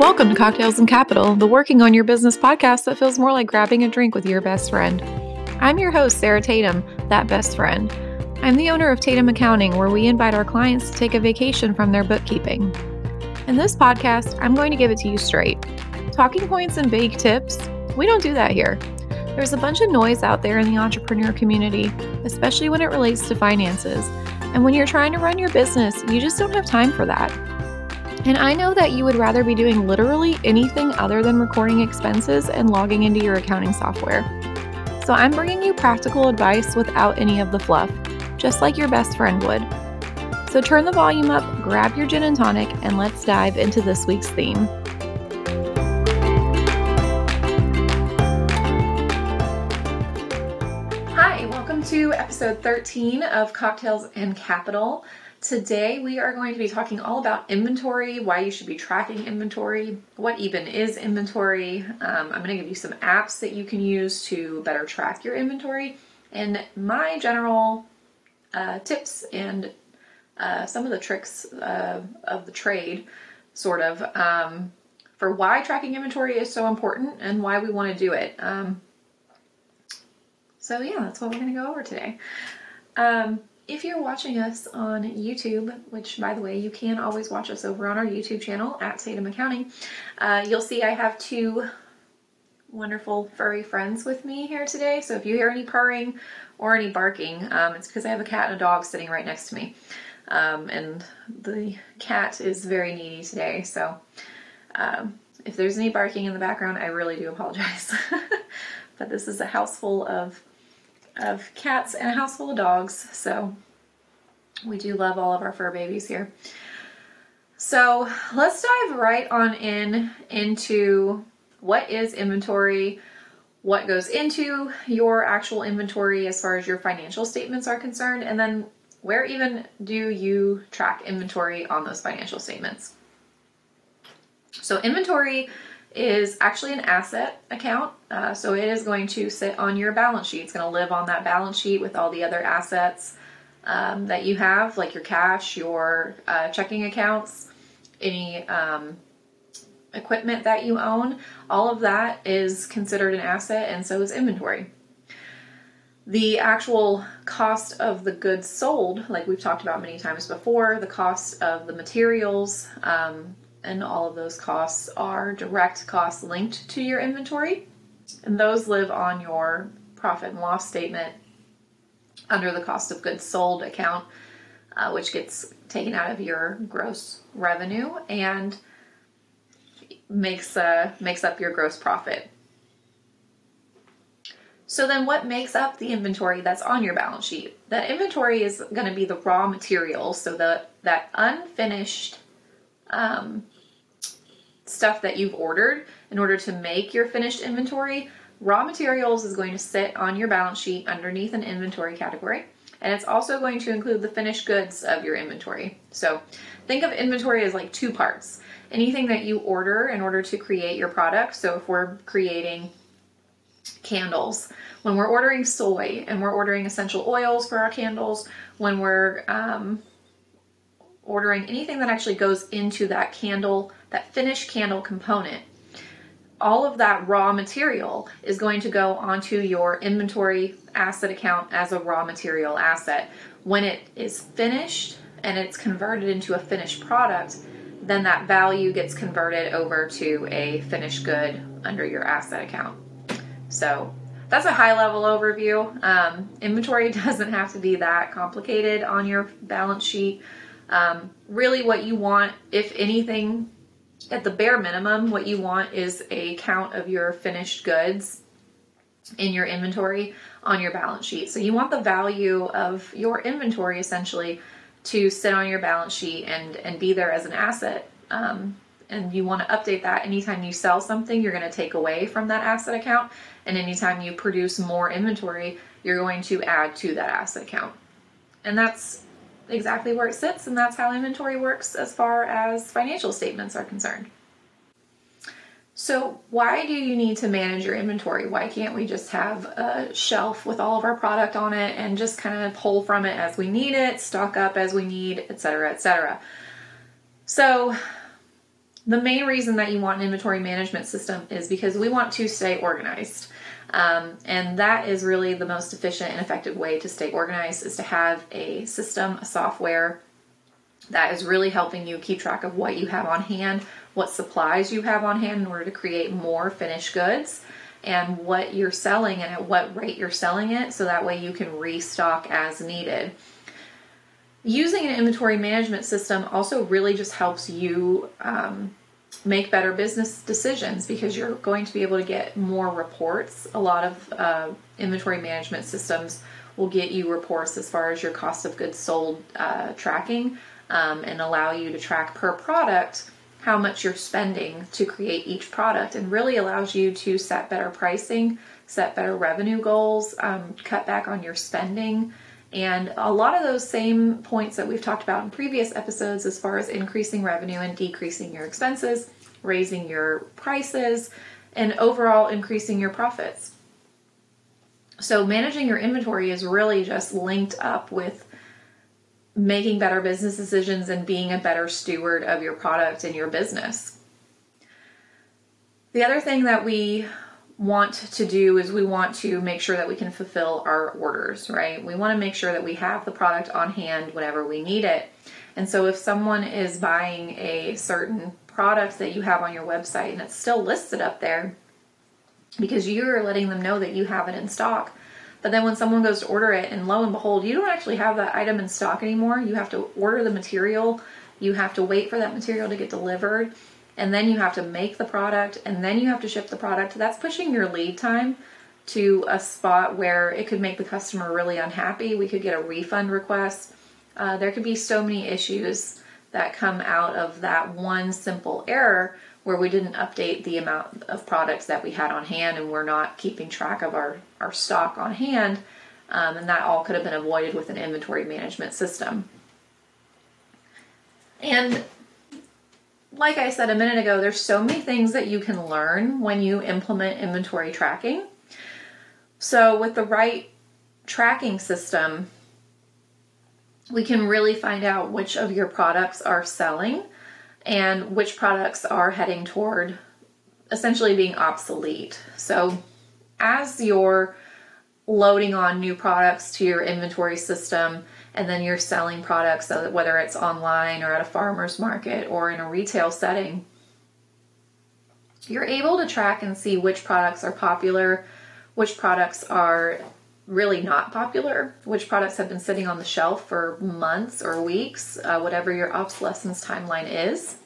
Welcome to Cocktails and Capital, the working on your business podcast that feels more like grabbing a drink with your best friend. I'm your host, Sarah Tatum, that best friend. I'm the owner of Tatum Accounting, where we invite our clients to take a vacation from their bookkeeping. In this podcast, I'm going to give it to you straight. Talking points and vague tips, we don't do that here. There's a bunch of noise out there in the entrepreneur community, especially when it relates to finances. And when you're trying to run your business, you just don't have time for that. And I know that you would rather be doing literally anything other than recording expenses and logging into your accounting software. So I'm bringing you practical advice without any of the fluff just like your best friend would. So turn the volume up, grab your gin and tonic, and let's dive into this week's theme. Hi, welcome to episode 13 of Cocktails and Capital. Today, we are going to be talking all about inventory, why you should be tracking inventory, what even is inventory. Um, I'm going to give you some apps that you can use to better track your inventory, and my general uh, tips and uh, some of the tricks uh, of the trade, sort of, um, for why tracking inventory is so important and why we want to do it. Um, so, yeah, that's what we're going to go over today. If you're watching us on YouTube, which by the way, you can always watch us over on our YouTube channel at Tatum Accounting, uh, you'll see I have two wonderful furry friends with me here today. So if you hear any purring or any barking, um, it's because I have a cat and a dog sitting right next to me. Um, and the cat is very needy today. So um, if there's any barking in the background, I really do apologize. but this is a house full of of cats and a house full of dogs. So we do love all of our fur babies here. So let's dive right on in into what is inventory, what goes into your actual inventory as far as your financial statements are concerned, and then where even do you track inventory on those financial statements. So, inventory is actually an asset account. Uh, so, it is going to sit on your balance sheet. It's going to live on that balance sheet with all the other assets um, that you have, like your cash, your uh, checking accounts, any um, equipment that you own, all of that is considered an asset and so is inventory. The actual cost of the goods sold, like we've talked about many times before, the cost of the materials, um, and all of those costs are direct costs linked to your inventory. And those live on your profit and loss statement under the cost of goods sold account, uh, which gets taken out of your gross revenue. And makes uh, makes up your gross profit. So then what makes up the inventory that's on your balance sheet? That inventory is going to be the raw materials, so the that unfinished um, stuff that you've ordered in order to make your finished inventory. Raw materials is going to sit on your balance sheet underneath an inventory category, and it's also going to include the finished goods of your inventory. So think of inventory as like two parts anything that you order in order to create your product. So if we're creating candles, when we're ordering soy and we're ordering essential oils for our candles, when we're um, ordering anything that actually goes into that candle, that finished candle component, all of that raw material is going to go onto your inventory asset account as a raw material asset. When it is finished and it's converted into a finished product, then that value gets converted over to a finished good under your asset account. So that's a high level overview. Um, inventory doesn't have to be that complicated on your balance sheet. Um, really, what you want, if anything, at the bare minimum, what you want is a count of your finished goods in your inventory on your balance sheet. So you want the value of your inventory essentially to sit on your balance sheet and and be there as an asset. Um, and you want to update that anytime you sell something, you're going to take away from that asset account, and anytime you produce more inventory, you're going to add to that asset account. And that's exactly where it sits, and that's how inventory works as far as financial statements are concerned. So, why do you need to manage your inventory? Why can't we just have a shelf with all of our product on it and just kind of pull from it as we need it, stock up as we need, etc., etc.? So, the main reason that you want an inventory management system is because we want to stay organized. Um, and that is really the most efficient and effective way to stay organized is to have a system, a software that is really helping you keep track of what you have on hand, what supplies you have on hand in order to create more finished goods, and what you're selling and at what rate you're selling it so that way you can restock as needed. Using an inventory management system also really just helps you um, make better business decisions because you're going to be able to get more reports. A lot of uh, inventory management systems will get you reports as far as your cost of goods sold uh, tracking um, and allow you to track per product how much you're spending to create each product and really allows you to set better pricing, set better revenue goals, um, cut back on your spending. And a lot of those same points that we've talked about in previous episodes, as far as increasing revenue and decreasing your expenses, raising your prices, and overall increasing your profits. So, managing your inventory is really just linked up with making better business decisions and being a better steward of your product and your business. The other thing that we want to do is we want to make sure that we can fulfill our orders, right? We want to make sure that we have the product on hand whenever we need it. And so if someone is buying a certain product that you have on your website and it's still listed up there because you're letting them know that you have it in stock, but then when someone goes to order it, and lo and behold, you don't actually have that item in stock anymore. You have to order the material, you have to wait for that material to get delivered, and then you have to make the product, and then you have to ship the product. That's pushing your lead time to a spot where it could make the customer really unhappy. We could get a refund request. Uh, there could be so many issues that come out of that one simple error where we didn't update the amount of products that we had on hand and we're not keeping track of our, our stock on hand. Um, and that all could have been avoided with an inventory management system. And like I said a minute ago, there's so many things that you can learn when you implement inventory tracking. So, with the right tracking system, we can really find out which of your products are selling and which products are heading toward essentially being obsolete. So, as you're loading on new products to your inventory system and then you're selling products, so whether it's online or at a farmer's market or in a retail setting, you're able to track and see which products are popular, which products are really not popular, which products have been sitting on the shelf for months or weeks, uh, whatever your obsolescence timeline is.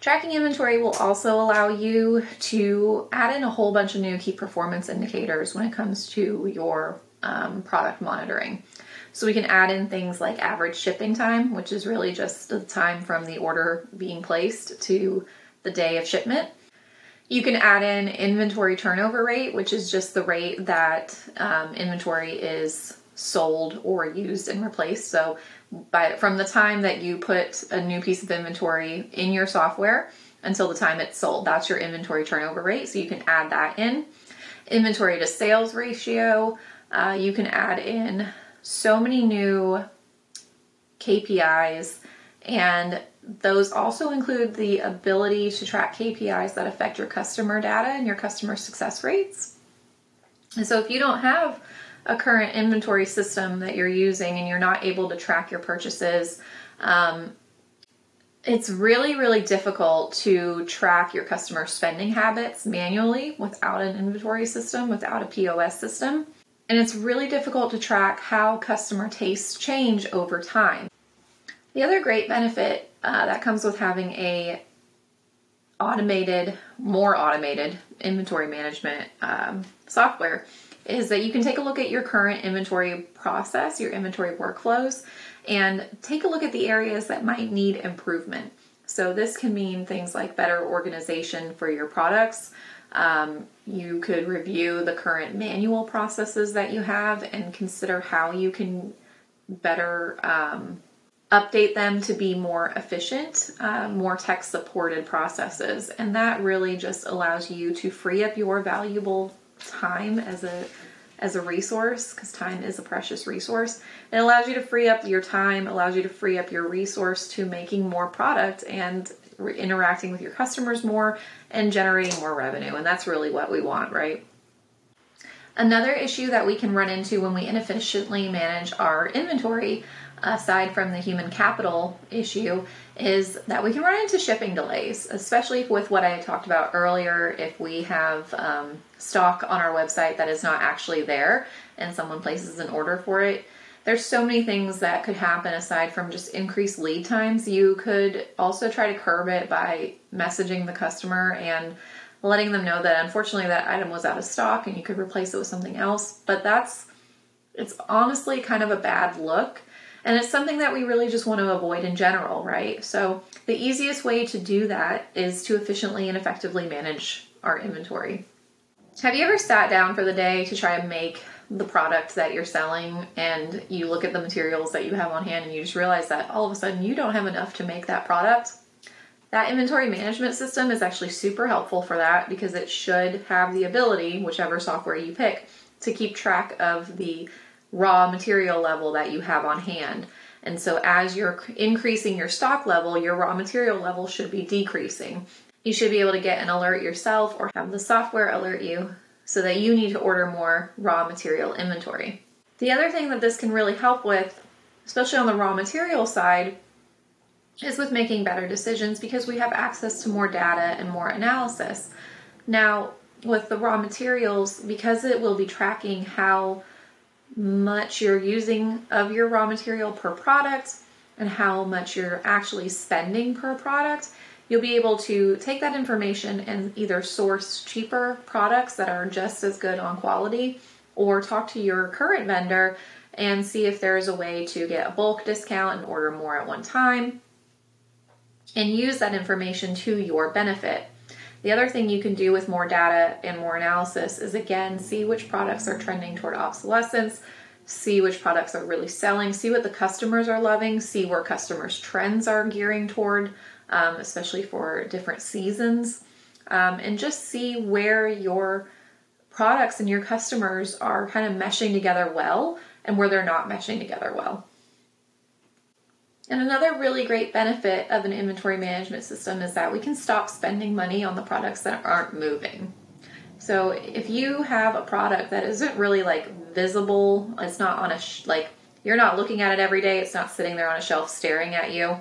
Tracking inventory will also allow you to add in a whole bunch of new key performance indicators when it comes to your um, product monitoring. So we can add in things like average shipping time, which is really just the time from the order being placed to the day of shipment. You can add in inventory turnover rate, which is just the rate that um, inventory is sold or used and replaced. So, by from the time that you put a new piece of inventory in your software until the time it's sold, that's your inventory turnover rate. So you can add that in. Inventory to sales ratio, uh, you can add in so many new KPIs and those also include the ability to track KPIs that affect your customer data and your customer success rates. And so, if you don't have a current inventory system that you're using and you're not able to track your purchases, um, it's really, really difficult to track your customer spending habits manually without an inventory system, without a POS system. And it's really difficult to track how customer tastes change over time. The other great benefit uh, that comes with having a automated, more automated inventory management um, software is that you can take a look at your current inventory process, your inventory workflows, and take a look at the areas that might need improvement. So, this can mean things like better organization for your products. Um, you could review the current manual processes that you have and consider how you can better um, update them to be more efficient, uh, more tech supported processes. And that really just allows you to free up your valuable time as a as a resource because time is a precious resource. It allows you to free up your time, allows you to free up your resource to making more product and interacting with your customers more and generating more revenue. And that's really what we want, right? Another issue that we can run into when we inefficiently manage our inventory, aside from the human capital issue, is that we can run into shipping delays, especially with what I talked about earlier. If we have um, stock on our website that is not actually there and someone places an order for it, there's so many things that could happen aside from just increased lead times. You could also try to curb it by messaging the customer and letting them know that unfortunately that item was out of stock and you could replace it with something else. But that's it's honestly kind of a bad look. And it's something that we really just want to avoid in general, right? So, the easiest way to do that is to efficiently and effectively manage our inventory. Have you ever sat down for the day to try and make the product that you're selling and you look at the materials that you have on hand and you just realize that all of a sudden you don't have enough to make that product? That inventory management system is actually super helpful for that because it should have the ability, whichever software you pick, to keep track of the raw material level that you have on hand. And so, as you're increasing your stock level, your raw material level should be decreasing. You should be able to get an alert yourself or have the software alert you so that you need to order more raw material inventory. The other thing that this can really help with, especially on the raw material side, is with making better decisions because we have access to more data and more analysis. Now, with the raw materials, because it will be tracking how much you're using of your raw material per product and how much you're actually spending per product, you'll be able to take that information and either source cheaper products that are just as good on quality or talk to your current vendor and see if there's a way to get a bulk discount and order more at one time and use that information to your benefit. The other thing you can do with more data and more analysis is again see which products are trending toward obsolescence, see which products are really selling, see what the customers are loving, see where customers' trends are gearing toward, um, especially for different seasons, um, and just see where your products and your customers are kind of meshing together well and where they're not meshing together well. And another really great benefit of an inventory management system is that we can stop spending money on the products that aren't moving. So if you have a product that isn't really like visible, it's not on a sh- like you're not looking at it every day, it's not sitting there on a shelf staring at you.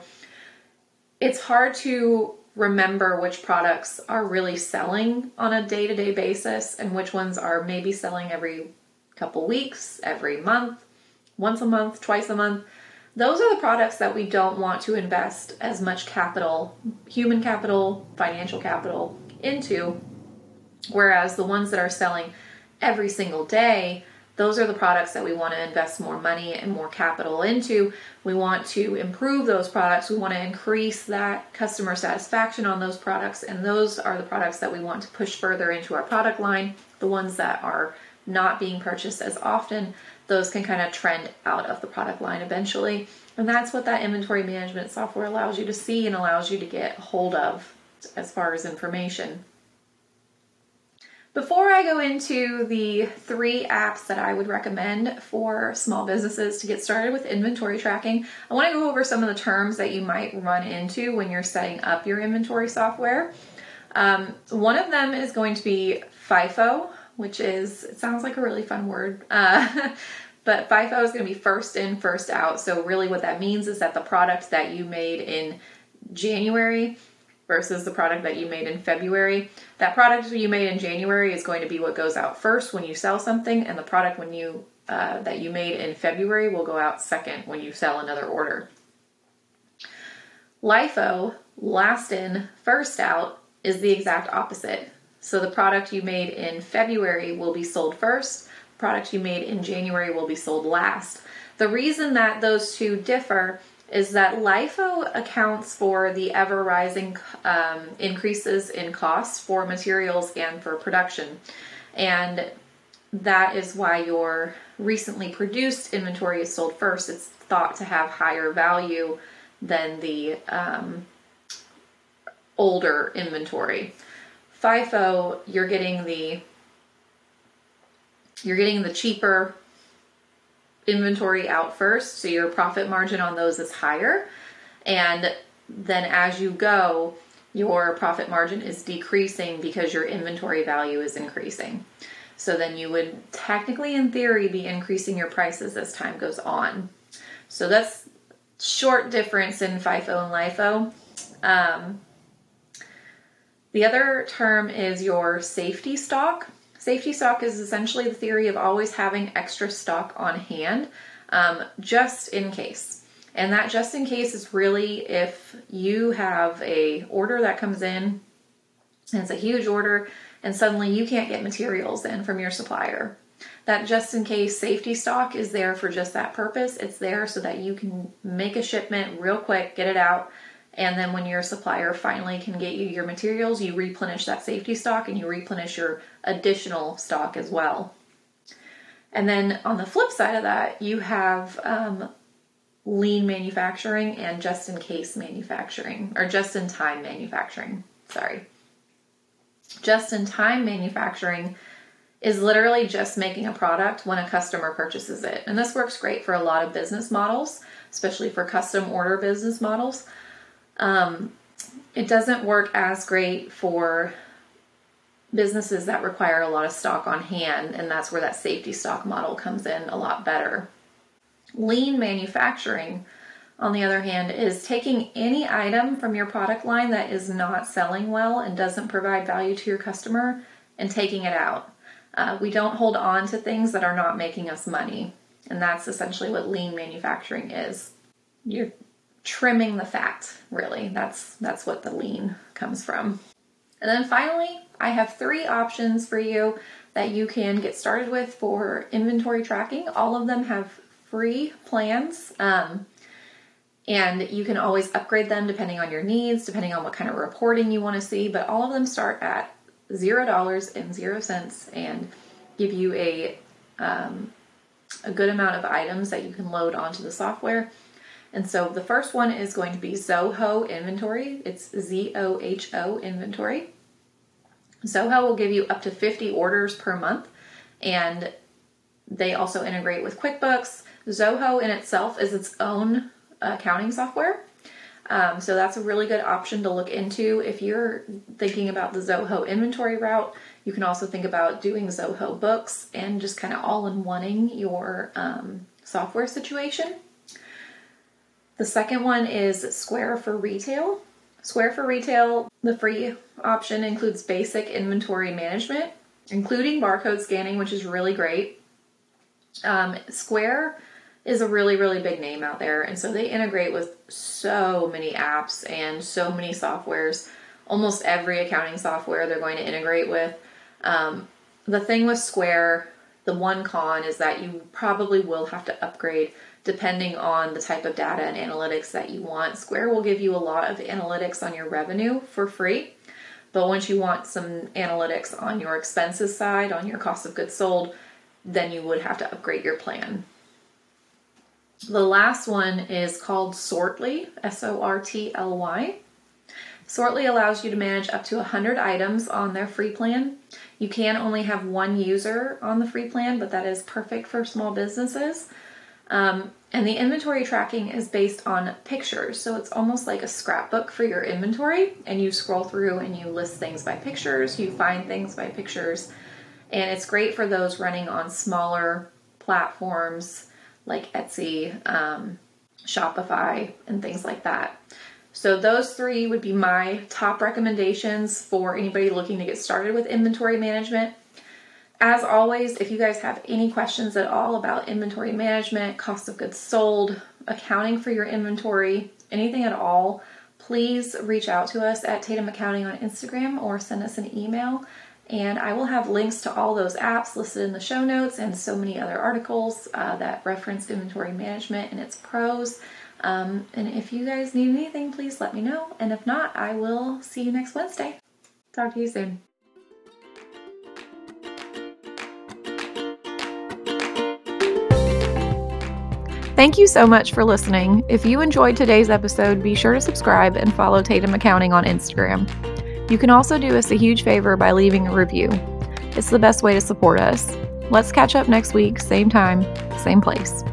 It's hard to remember which products are really selling on a day-to-day basis and which ones are maybe selling every couple weeks, every month, once a month, twice a month those are the products that we don't want to invest as much capital, human capital, financial capital into. Whereas the ones that are selling every single day, those are the products that we want to invest more money and more capital into. We want to improve those products. We want to increase that customer satisfaction on those products. And those are the products that we want to push further into our product line. The ones that are not being purchased as often, those can kind of trend out of the product line eventually. And that's what that inventory management software allows you to see and allows you to get hold of as far as information. Before I go into the three apps that I would recommend for small businesses to get started with inventory tracking, I want to go over some of the terms that you might run into when you're setting up your inventory software. Um, one of them is going to be FIFO, which is, it sounds like a really fun word. Uh, but FIFO is going to be first in, first out. So, really, what that means is that the product that you made in January versus the product that you made in February, that product you made in January is going to be what goes out first when you sell something, and the product when you uh, that you made in February will go out second when you sell another order. LIFO, last in, first out, is the exact opposite. So the product you made in February will be sold first, product you made in January will be sold last. The reason that those two differ is that LIFO accounts for the ever rising um, increases in costs for materials and for production. And that is why your recently produced inventory is sold first. It's thought to have higher value than the um, older inventory. FIFO, you're getting the you're getting the cheaper inventory out first, so your profit margin on those is higher. And then as you go, your profit margin is decreasing because your inventory value is increasing. So then you would technically, in theory, be increasing your prices as time goes on. So that's short difference in FIFO and LIFO. Um, the other term is your safety stock. Safety stock is essentially the theory of always having extra stock on hand um, just in case. And that just in case is really if you have a order that comes in and it's a huge order and suddenly you can't get materials in from your supplier. That just in case safety stock is there for just that purpose. It's there so that you can make a shipment real quick, get it out, and then when your supplier finally can get you your materials, you replenish that safety stock and you replenish your additional stock as well. And then on the flip side of that, you have um, lean manufacturing and just in case manufacturing, or just in time manufacturing. Sorry. Just in time manufacturing is literally just making a product when a customer purchases it. And this works great for a lot of business models, especially for custom order business models. Um, it doesn't work as great for businesses that require a lot of stock on hand, and that's where that safety stock model comes in a lot better. Lean manufacturing, on the other hand, is taking any item from your product line that is not selling well and doesn't provide value to your customer and taking it out. Uh, we don't hold on to things that are not making us money, and that's essentially what lean manufacturing is. You're trimming the fat, really. That's that's what the lean comes from. And then finally, I have three options for you that you can get started with for inventory tracking. All of them have free plans. Um, and you can always upgrade them depending on your needs, depending on what kind of reporting you want to see. But all of them start at zero dollars and zero cents and give you a um, a good amount of items that you can load onto the software. And so the first one is going to be Zoho Inventory. It's Z O H O Inventory. Zoho will give you up to 50 orders per month, and they also integrate with QuickBooks. Zoho in itself is its own accounting software. Um, so that's a really good option to look into if you're thinking about the Zoho inventory route. You can also think about doing Zoho books and just kind of all in oneing your um, software situation. The second one is Square for Retail. Square for Retail, the free option includes basic inventory management, including barcode scanning, which is really great. Um, Square is a really, really big name out there, and so they integrate with so many apps and so many softwares. Almost every accounting software they're going to integrate with. Um, the thing with Square, the one con is that you probably will have to upgrade depending on the type of data and analytics that you want. Square will give you a lot of analytics on your revenue for free. But once you want some analytics on your expenses side, on your cost of goods sold, then you would have to upgrade your plan. The last one is called Sortly, S O R T L Y. Sortly allows you to manage up to 100 items on their free plan. You can only have one user on the free plan, but that is perfect for small businesses. Um, and the inventory tracking is based on pictures. So it's almost like a scrapbook for your inventory. And you scroll through and you list things by pictures, you find things by pictures. And it's great for those running on smaller platforms like Etsy, um, Shopify, and things like that. So, those three would be my top recommendations for anybody looking to get started with inventory management. As always, if you guys have any questions at all about inventory management, cost of goods sold, accounting for your inventory, anything at all, please reach out to us at Tatum Accounting on Instagram or send us an email. And I will have links to all those apps listed in the show notes and so many other articles uh, that reference inventory management and its pros. Um, and if you guys need anything, please let me know. And if not, I will see you next Wednesday. Talk to you soon. Thank you so much for listening. If you enjoyed today's episode, be sure to subscribe and follow Tatum Accounting on Instagram. You can also do us a huge favor by leaving a review. It's the best way to support us. Let's catch up next week, same time, same place.